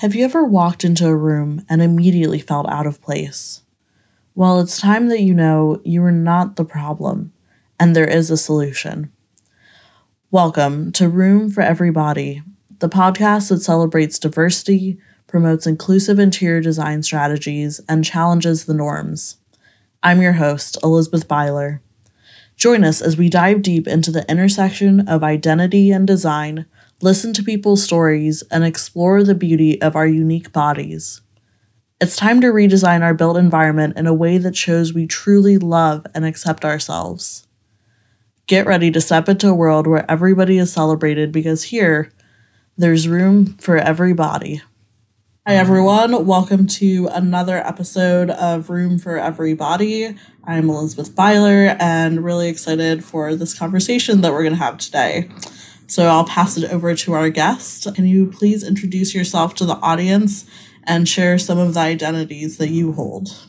Have you ever walked into a room and immediately felt out of place? Well, it's time that you know you are not the problem and there is a solution. Welcome to Room for Everybody, the podcast that celebrates diversity, promotes inclusive interior design strategies, and challenges the norms. I'm your host, Elizabeth Byler. Join us as we dive deep into the intersection of identity and design listen to people's stories, and explore the beauty of our unique bodies. It's time to redesign our built environment in a way that shows we truly love and accept ourselves. Get ready to step into a world where everybody is celebrated because here, there's room for everybody. Hi, everyone. Welcome to another episode of Room for Everybody. I'm Elizabeth Byler and really excited for this conversation that we're going to have today. So I'll pass it over to our guest. Can you please introduce yourself to the audience and share some of the identities that you hold?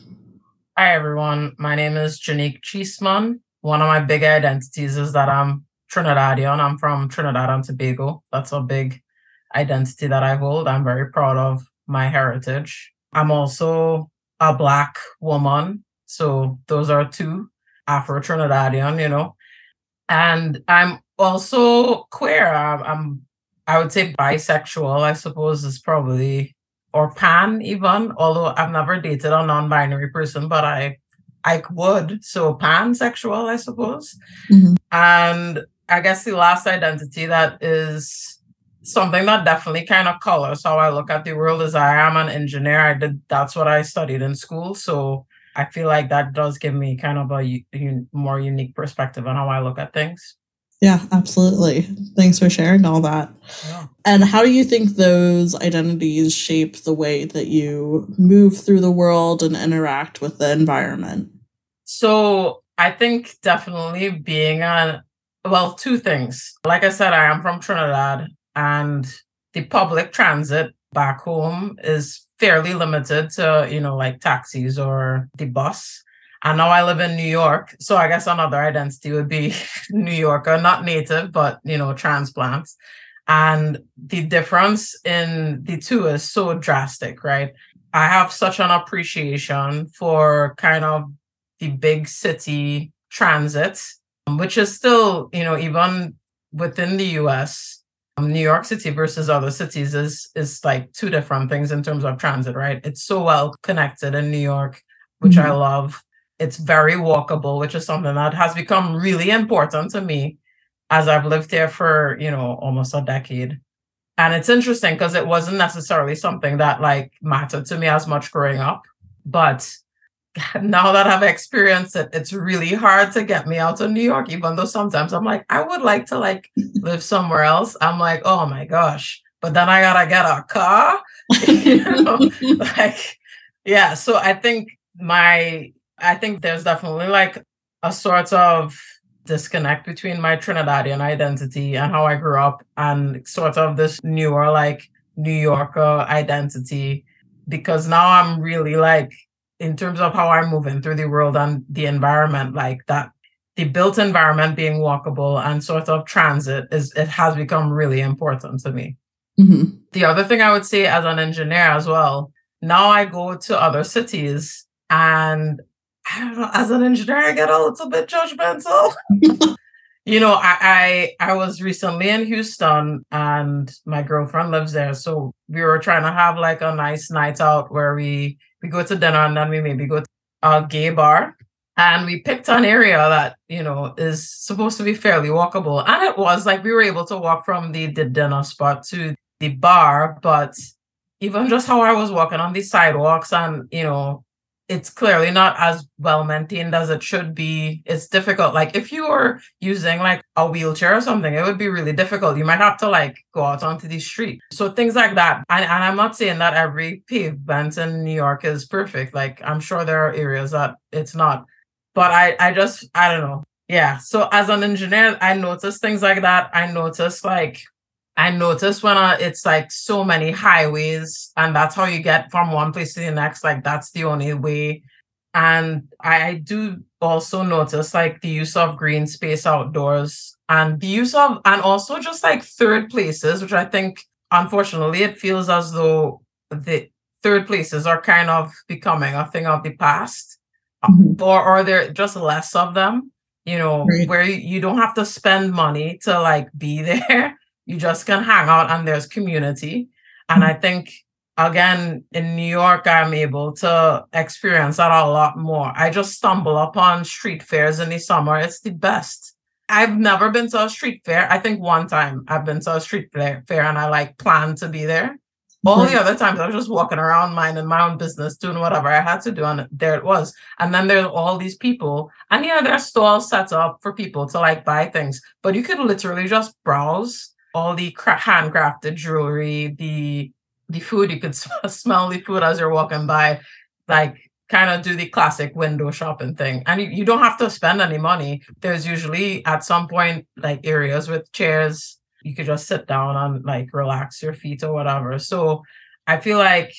Hi, everyone. My name is Janique Cheeseman. One of my big identities is that I'm Trinidadian. I'm from Trinidad and Tobago. That's a big identity that I hold. I'm very proud of my heritage. I'm also a Black woman. So those are two Afro Trinidadian, you know. And I'm also queer. I'm, I'm I would say bisexual, I suppose is probably or pan even, although I've never dated a non-binary person, but I I would. So pansexual, I suppose. Mm-hmm. And I guess the last identity that is something that definitely kind of colors how I look at the world is I am an engineer. I did that's what I studied in school. So I feel like that does give me kind of a, a more unique perspective on how I look at things. Yeah, absolutely. Thanks for sharing all that. Yeah. And how do you think those identities shape the way that you move through the world and interact with the environment? So, I think definitely being a well, two things. Like I said, I am from Trinidad, and the public transit back home is fairly limited to, you know, like taxis or the bus. And now I live in New York. So I guess another identity would be New Yorker, not native, but you know, transplants. And the difference in the two is so drastic, right? I have such an appreciation for kind of the big city transit, which is still, you know, even within the US, um, New York City versus other cities is is like two different things in terms of transit, right? It's so well connected in New York, which mm-hmm. I love. It's very walkable, which is something that has become really important to me as I've lived here for, you know, almost a decade. And it's interesting because it wasn't necessarily something that like mattered to me as much growing up. But now that I've experienced it, it's really hard to get me out of New York, even though sometimes I'm like, I would like to like live somewhere else. I'm like, oh my gosh. But then I gotta get a car. you know? like, yeah. So I think my I think there's definitely like a sort of disconnect between my Trinidadian identity and how I grew up and sort of this newer like New Yorker identity because now I'm really like in terms of how I'm moving through the world and the environment like that the built environment being walkable and sort of transit is it has become really important to me. Mm-hmm. The other thing I would say as an engineer as well, now I go to other cities and I don't know, as an engineer, I get a little bit judgmental. you know, I, I I was recently in Houston and my girlfriend lives there. So we were trying to have like a nice night out where we we go to dinner and then we maybe go to a gay bar. And we picked an area that, you know, is supposed to be fairly walkable. And it was like we were able to walk from the, the dinner spot to the bar, but even just how I was walking on the sidewalks and, you know, it's clearly not as well maintained as it should be. It's difficult. Like if you were using like a wheelchair or something, it would be really difficult. You might have to like go out onto the street. So things like that. And, and I'm not saying that every pavement in New York is perfect. Like I'm sure there are areas that it's not. But I, I just, I don't know. Yeah. So as an engineer, I notice things like that. I notice like I noticed when uh, it's like so many highways, and that's how you get from one place to the next. Like that's the only way. And I do also notice like the use of green space outdoors and the use of, and also just like third places, which I think unfortunately it feels as though the third places are kind of becoming a thing of the past, mm-hmm. or or there just less of them. You know, right. where you don't have to spend money to like be there. You just can hang out and there's community. And. I think again in New York, I'm able to experience that a lot more. I just stumble upon street fairs in the summer. It's the best. I've never been to a street fair. I think one time I've been to a street fair, fair and I like planned to be there. All the other times I was just walking around minding my own business, doing whatever I had to do, and there it was. And then there's all these people, and yeah, there's stalls set up for people to like buy things, but you could literally just browse all the handcrafted jewelry, the the food. You could smell the food as you're walking by, like kind of do the classic window shopping thing. And you, you don't have to spend any money. There's usually at some point like areas with chairs. You could just sit down and like relax your feet or whatever. So I feel like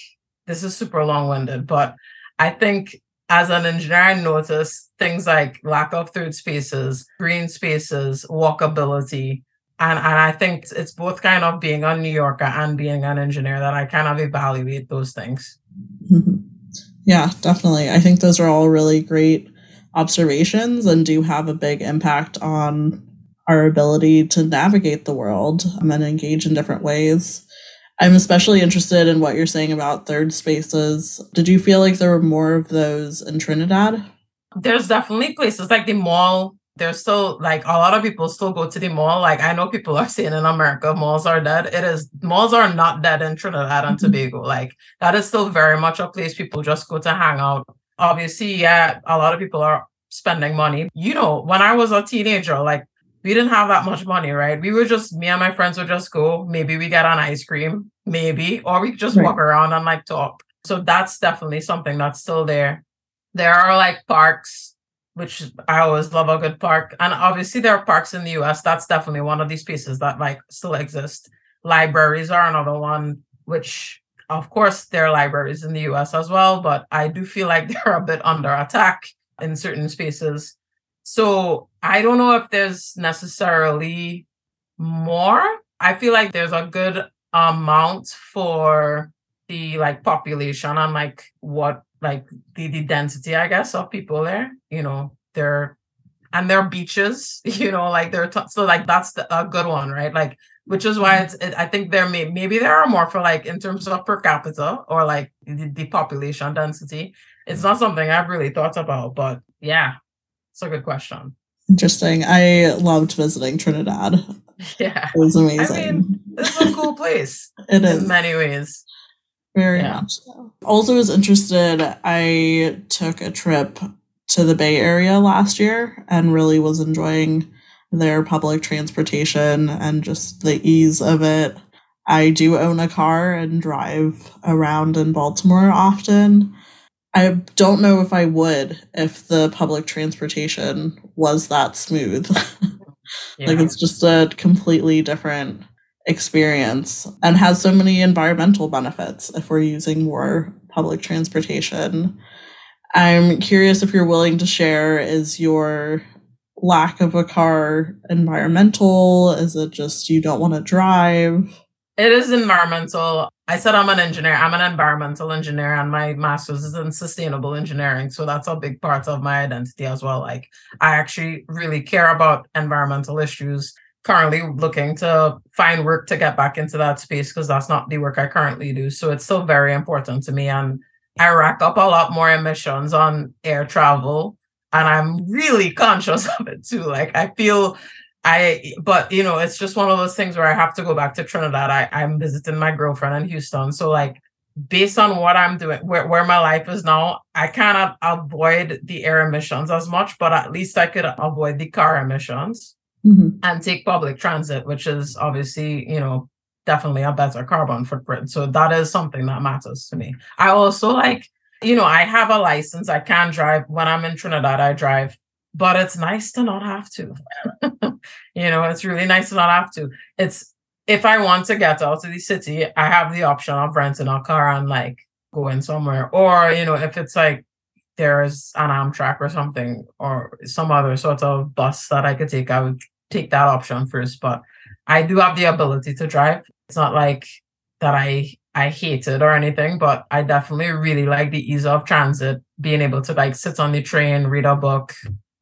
this is super long-winded, but I think as an engineer, I notice things like lack of third spaces, green spaces, walkability, and and I think it's both kind of being a New Yorker and being an engineer that I kind of evaluate those things. Mm-hmm. Yeah, definitely. I think those are all really great observations and do have a big impact on our ability to navigate the world and engage in different ways. I'm especially interested in what you're saying about third spaces. Did you feel like there were more of those in Trinidad? There's definitely places like the mall there's still like a lot of people still go to the mall. Like I know people are saying in America malls are dead. It is malls are not dead in Trinidad and mm-hmm. Tobago. Like that is still very much a place people just go to hang out. Obviously, yeah, a lot of people are spending money. You know, when I was a teenager, like we didn't have that much money, right? We would just me and my friends would just go. Maybe we get an ice cream, maybe, or we just right. walk around and like talk. So that's definitely something that's still there. There are like parks which I always love a good park. And obviously there are parks in the US. That's definitely one of these pieces that like still exist. Libraries are another one, which of course there are libraries in the US as well, but I do feel like they're a bit under attack in certain spaces. So I don't know if there's necessarily more. I feel like there's a good amount for the like population and like what like the, the density, I guess, of people there. You know, they're and their beaches. You know, like they're t- so like that's the, a good one, right? Like which is why it's it, I think there may maybe there are more for like in terms of per capita or like the, the population density. It's not something I've really thought about, but yeah, it's a good question. Interesting. I loved visiting Trinidad. Yeah, it was amazing. I mean, it's a cool place. it is in many ways. Very yeah. much so. Also, was interested. I took a trip to the Bay Area last year and really was enjoying their public transportation and just the ease of it. I do own a car and drive around in Baltimore often. I don't know if I would if the public transportation was that smooth. yeah. Like it's just a completely different experience and has so many environmental benefits if we're using more public transportation. I'm curious if you're willing to share is your lack of a car environmental? Is it just you don't want to drive? It is environmental. I said I'm an engineer. I'm an environmental engineer, and my master's is in sustainable engineering. So that's a big part of my identity as well. Like, I actually really care about environmental issues currently looking to find work to get back into that space because that's not the work I currently do. So it's still very important to me. And I rack up a lot more emissions on air travel. And I'm really conscious of it too. Like I feel I but you know, it's just one of those things where I have to go back to Trinidad. I, I'm visiting my girlfriend in Houston. So like based on what I'm doing, where, where my life is now, I cannot avoid the air emissions as much, but at least I could avoid the car emissions mm-hmm. and take public transit, which is obviously, you know, definitely a better carbon footprint. So that is something that matters to me. I also like, you know, I have a license. I can drive when I'm in Trinidad, I drive, but it's nice to not have to. you know, it's really nice to not have to. It's if I want to get out of the city, I have the option of renting a car and like going somewhere. Or, you know, if it's like there's an Amtrak or something or some other sort of bus that I could take, I would take that option first. But I do have the ability to drive. It's not like that I I hate it or anything, but I definitely really like the ease of transit, being able to like sit on the train, read a book,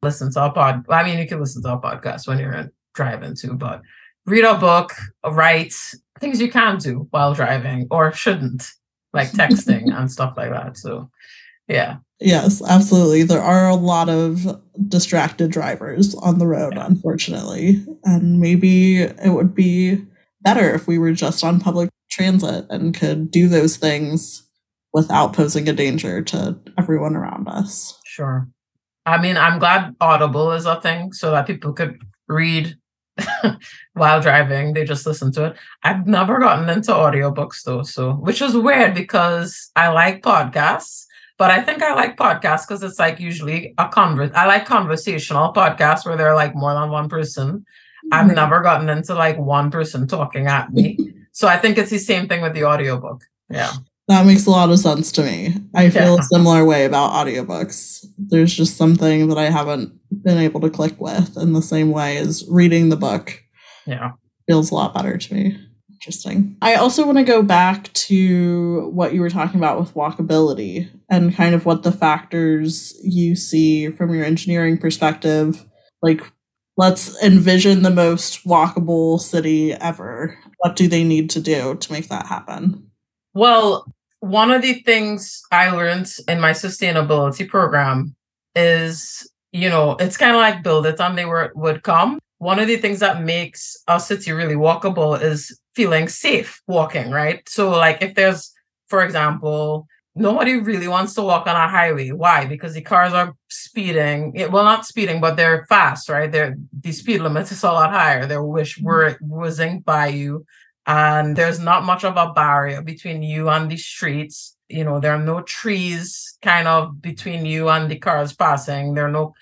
listen to a pod. I mean, you can listen to a podcast when you're driving too, but read a book, write things you can do while driving or shouldn't, like texting and stuff like that. So, yeah. Yes, absolutely. There are a lot of distracted drivers on the road, yeah. unfortunately. And maybe it would be better if we were just on public transit and could do those things without posing a danger to everyone around us. Sure. I mean, I'm glad Audible is a thing so that people could read while driving. They just listen to it. I've never gotten into audiobooks though, so which is weird because I like podcasts, but I think I like podcasts because it's like usually a convers I like conversational podcasts where they're like more than one person. I've mm-hmm. never gotten into like one person talking at me. so I think it's the same thing with the audiobook. Yeah. That makes a lot of sense to me. I feel yeah. a similar way about audiobooks. There's just something that I haven't been able to click with in the same way as reading the book. Yeah. Feels a lot better to me. Interesting. I also want to go back to what you were talking about with walkability and kind of what the factors you see from your engineering perspective. Like, let's envision the most walkable city ever. What do they need to do to make that happen? Well, one of the things I learned in my sustainability program is, you know, it's kind of like build it and they were, would come. One of the things that makes a city really walkable is feeling safe walking, right? So, like, if there's, for example, nobody really wants to walk on a highway. Why? Because the cars are speeding. Well, not speeding, but they're fast, right? They're the speed limit is a lot higher. They're wish mm-hmm. were whizzing by you and there's not much of a barrier between you and the streets. You know, there are no trees kind of between you and the cars passing. There are no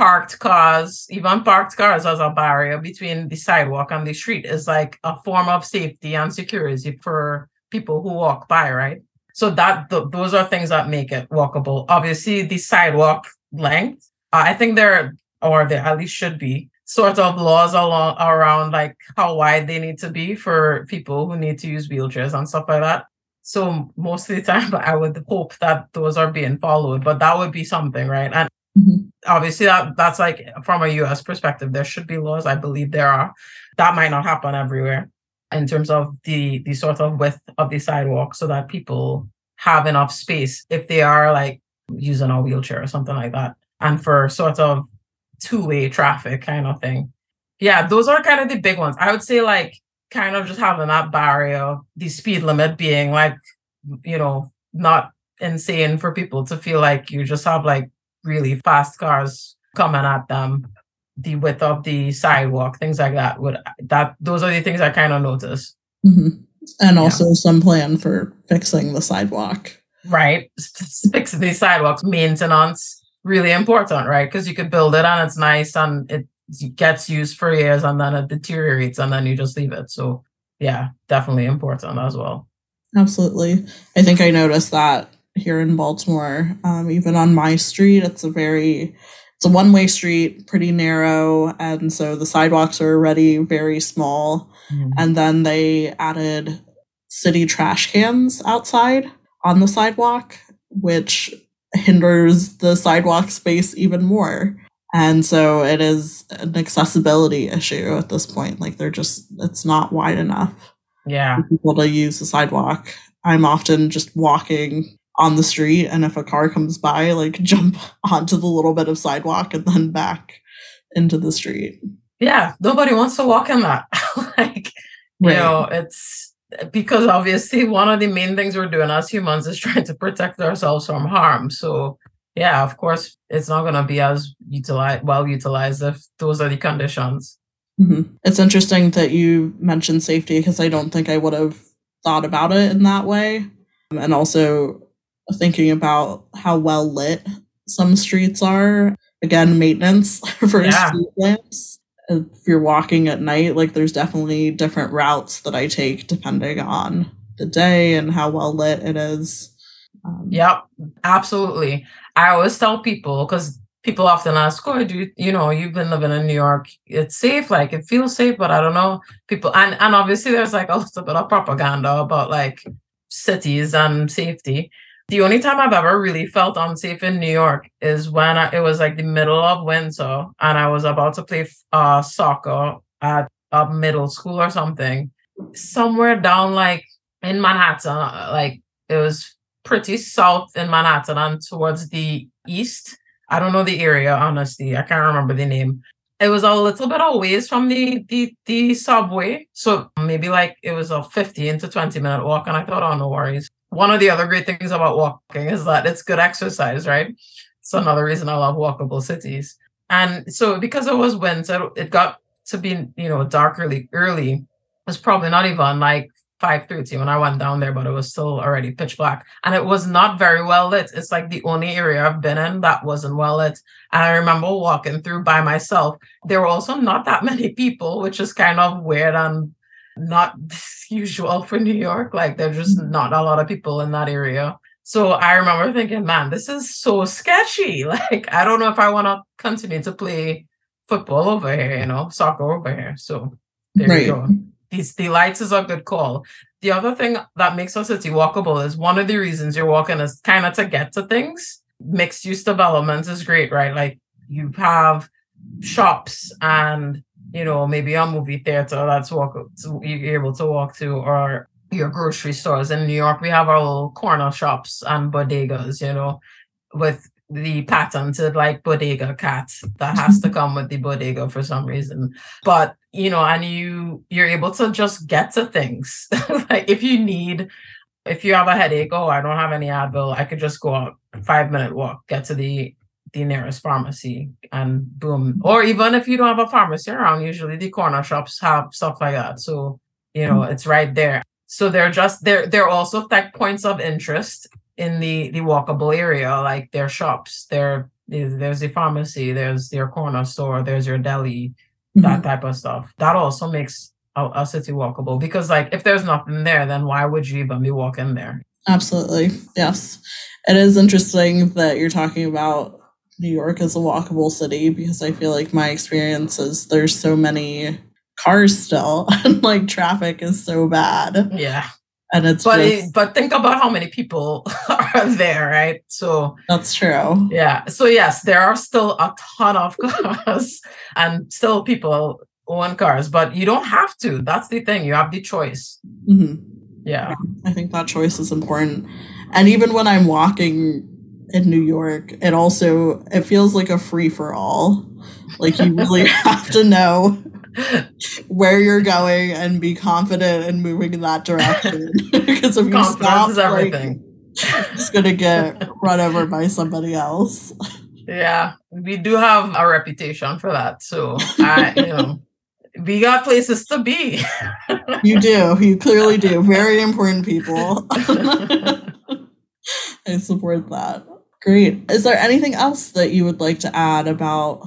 parked cars, even parked cars as a barrier between the sidewalk and the street is like a form of safety and security for people who walk by, right? So that th- those are things that make it walkable. Obviously, the sidewalk length, uh, I think there, or there at least should be sort of laws along around like how wide they need to be for people who need to use wheelchairs and stuff like that. So most of the time, I would hope that those are being followed, but that would be something, right? And mm-hmm. obviously, that that's like from a U.S. perspective, there should be laws. I believe there are. That might not happen everywhere in terms of the the sort of width of the sidewalk, so that people have enough space if they are like using a wheelchair or something like that, and for sort of two-way traffic kind of thing. Yeah, those are kind of the big ones. I would say like kind of just having that barrier, the speed limit being like, you know, not insane for people to feel like you just have like really fast cars coming at them, the width of the sidewalk, things like that. Would that those are the things I kind of notice. Mm-hmm. And yeah. also some plan for fixing the sidewalk. Right. Fixing the sidewalks, maintenance really important, right? Because you could build it and it's nice and it gets used for years and then it deteriorates and then you just leave it. So yeah, definitely important as well. Absolutely. I think I noticed that here in Baltimore. Um, even on my street, it's a very it's a one-way street, pretty narrow, and so the sidewalks are already very small. Mm-hmm. And then they added city trash cans outside on the sidewalk, which hinders the sidewalk space even more. And so it is an accessibility issue at this point. Like they're just, it's not wide enough. Yeah. For people to use the sidewalk. I'm often just walking on the street, and if a car comes by, like jump onto the little bit of sidewalk and then back into the street. Yeah. Nobody wants to walk in that. like, you right. know, it's, because obviously one of the main things we're doing as humans is trying to protect ourselves from harm. So yeah, of course, it's not going to be as utilized, well utilized if those are the conditions. Mm-hmm. It's interesting that you mentioned safety because I don't think I would have thought about it in that way. And also thinking about how well lit some streets are. Again, maintenance for yeah. street lamps if you're walking at night, like there's definitely different routes that I take depending on the day and how well lit it is. Um, yep, absolutely. I always tell people because people often ask, "Oh, do you, you know you've been living in New York? It's safe, like it feels safe, but I don't know." People and and obviously there's like a little bit of propaganda about like cities and safety. The only time I've ever really felt unsafe in New York is when I, it was like the middle of winter and I was about to play uh, soccer at a middle school or something, somewhere down like in Manhattan, uh, like it was pretty south in Manhattan and towards the east. I don't know the area, honestly. I can't remember the name. It was a little bit away from the, the the subway. So maybe like it was a 15 to 20 minute walk. And I thought, oh, no worries. One of the other great things about walking is that it's good exercise, right? So another reason I love walkable cities. And so because it was winter, it got to be, you know, dark early. It was probably not even like 5.30 when I went down there, but it was still already pitch black. And it was not very well lit. It's like the only area I've been in that wasn't well lit. And I remember walking through by myself. There were also not that many people, which is kind of weird and not usual for New York. Like there's just mm-hmm. not a lot of people in that area. So I remember thinking, man, this is so sketchy. Like, I don't know if I want to continue to play football over here, you know, soccer over here. So there right. you go these the lights is a good call. The other thing that makes a city walkable is one of the reasons you're walking is kind of to get to things. Mixed use development is great, right? Like you have shops and you know maybe a movie theater that's walk you're able to walk to or your grocery stores. In New York we have our little corner shops and bodegas you know with the patented like bodega cat that has to come with the bodega for some reason. But you know and you you're able to just get to things. Like if you need if you have a headache oh i don't have any advil i could just go out five minute walk get to the the nearest pharmacy and boom or even if you don't have a pharmacy around usually the corner shops have stuff like that so you know it's right there so they're just they're they're also like points of interest in the the walkable area, like their shops, there there's the pharmacy, there's your corner store, there's your deli, mm-hmm. that type of stuff. That also makes a, a city walkable because like if there's nothing there, then why would you even be walking there? Absolutely. Yes. It is interesting that you're talking about New York is a walkable city because I feel like my experience is there's so many cars still and like traffic is so bad. Yeah. And it's but just, it, but think about how many people are there right? So that's true. Yeah. So yes there are still a ton of cars and still people own cars but you don't have to. That's the thing. You have the choice. Mm-hmm. yeah. yeah. I think that choice is important. And even when i'm walking in new york it also it feels like a free for all like you really have to know where you're going and be confident and moving in that direction. because if you stop, is everything. Like, it's gonna get run over by somebody else. Yeah, we do have a reputation for that. So I, you know, we got places to be. you do. You clearly do. Very important people. I support that. Great. Is there anything else that you would like to add about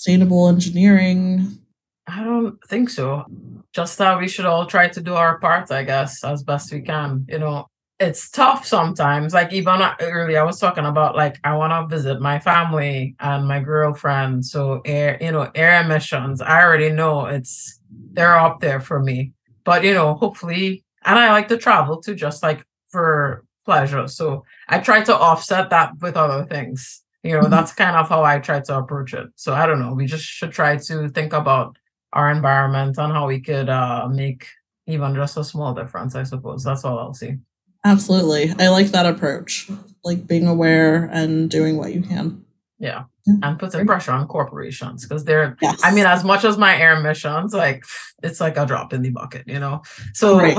sustainable engineering, I don't think so. Just that we should all try to do our part, I guess, as best we can. You know, it's tough sometimes. Like even earlier, I was talking about like I want to visit my family and my girlfriend. So air, you know, air emissions. I already know it's they're up there for me. But you know, hopefully, and I like to travel too, just like for pleasure. So I try to offset that with other things. You know, mm-hmm. that's kind of how I try to approach it. So I don't know. We just should try to think about our environment and how we could uh, make even just a small difference, I suppose. That's all I'll see. Absolutely. I like that approach, like being aware and doing what you can. Yeah. And putting pressure on corporations because they're, yes. I mean, as much as my air emissions, like it's like a drop in the bucket, you know? So, right.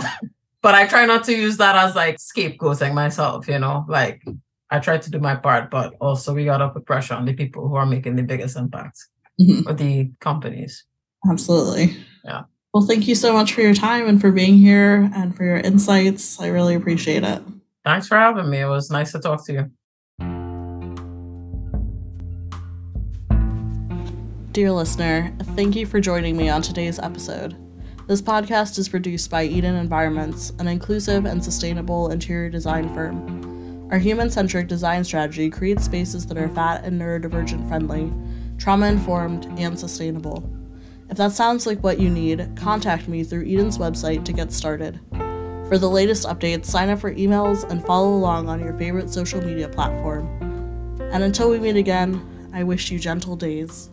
But I try not to use that as like scapegoating myself, you know? Like I try to do my part, but also we got to put pressure on the people who are making the biggest impact mm-hmm. or the companies. Absolutely. Yeah. Well, thank you so much for your time and for being here and for your insights. I really appreciate it. Thanks for having me. It was nice to talk to you. Dear listener, thank you for joining me on today's episode. This podcast is produced by Eden Environments, an inclusive and sustainable interior design firm. Our human centric design strategy creates spaces that are fat and neurodivergent friendly, trauma informed, and sustainable. If that sounds like what you need, contact me through Eden's website to get started. For the latest updates, sign up for emails and follow along on your favorite social media platform. And until we meet again, I wish you gentle days.